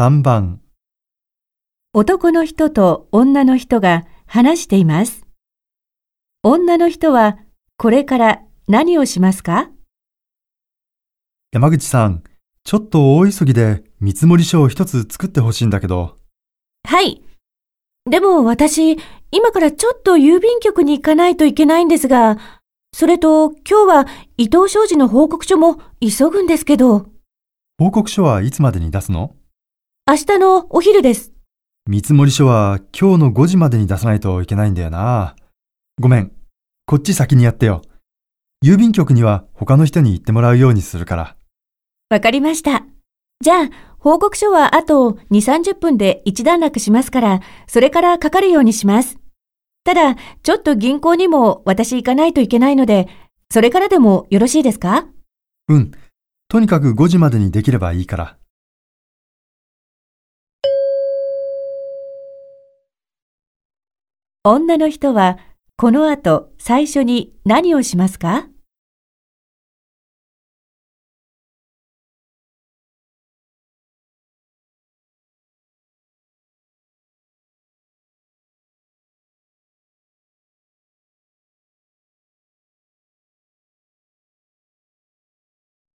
3番、男の人と女の人が話しています。女の人はこれから何をしますか？山口さん、ちょっと大急ぎで見積書を一つ作ってほしいんだけど、はい。でも私、今からちょっと郵便局に行かないといけないんですが、それと今日は伊藤商事の報告書も急ぐんですけど、報告書はいつまでに出すの？明日のお昼です。見積書は今日の5時までに出さないといけないんだよな。ごめん、こっち先にやってよ。郵便局には他の人に行ってもらうようにするから。わかりました。じゃあ、報告書はあと2、30分で一段落しますから、それからかかるようにします。ただ、ちょっと銀行にも私行かないといけないので、それからでもよろしいですか？うん。とにかく5時までにできればいいから。女の人はこの後最初に何をしますか？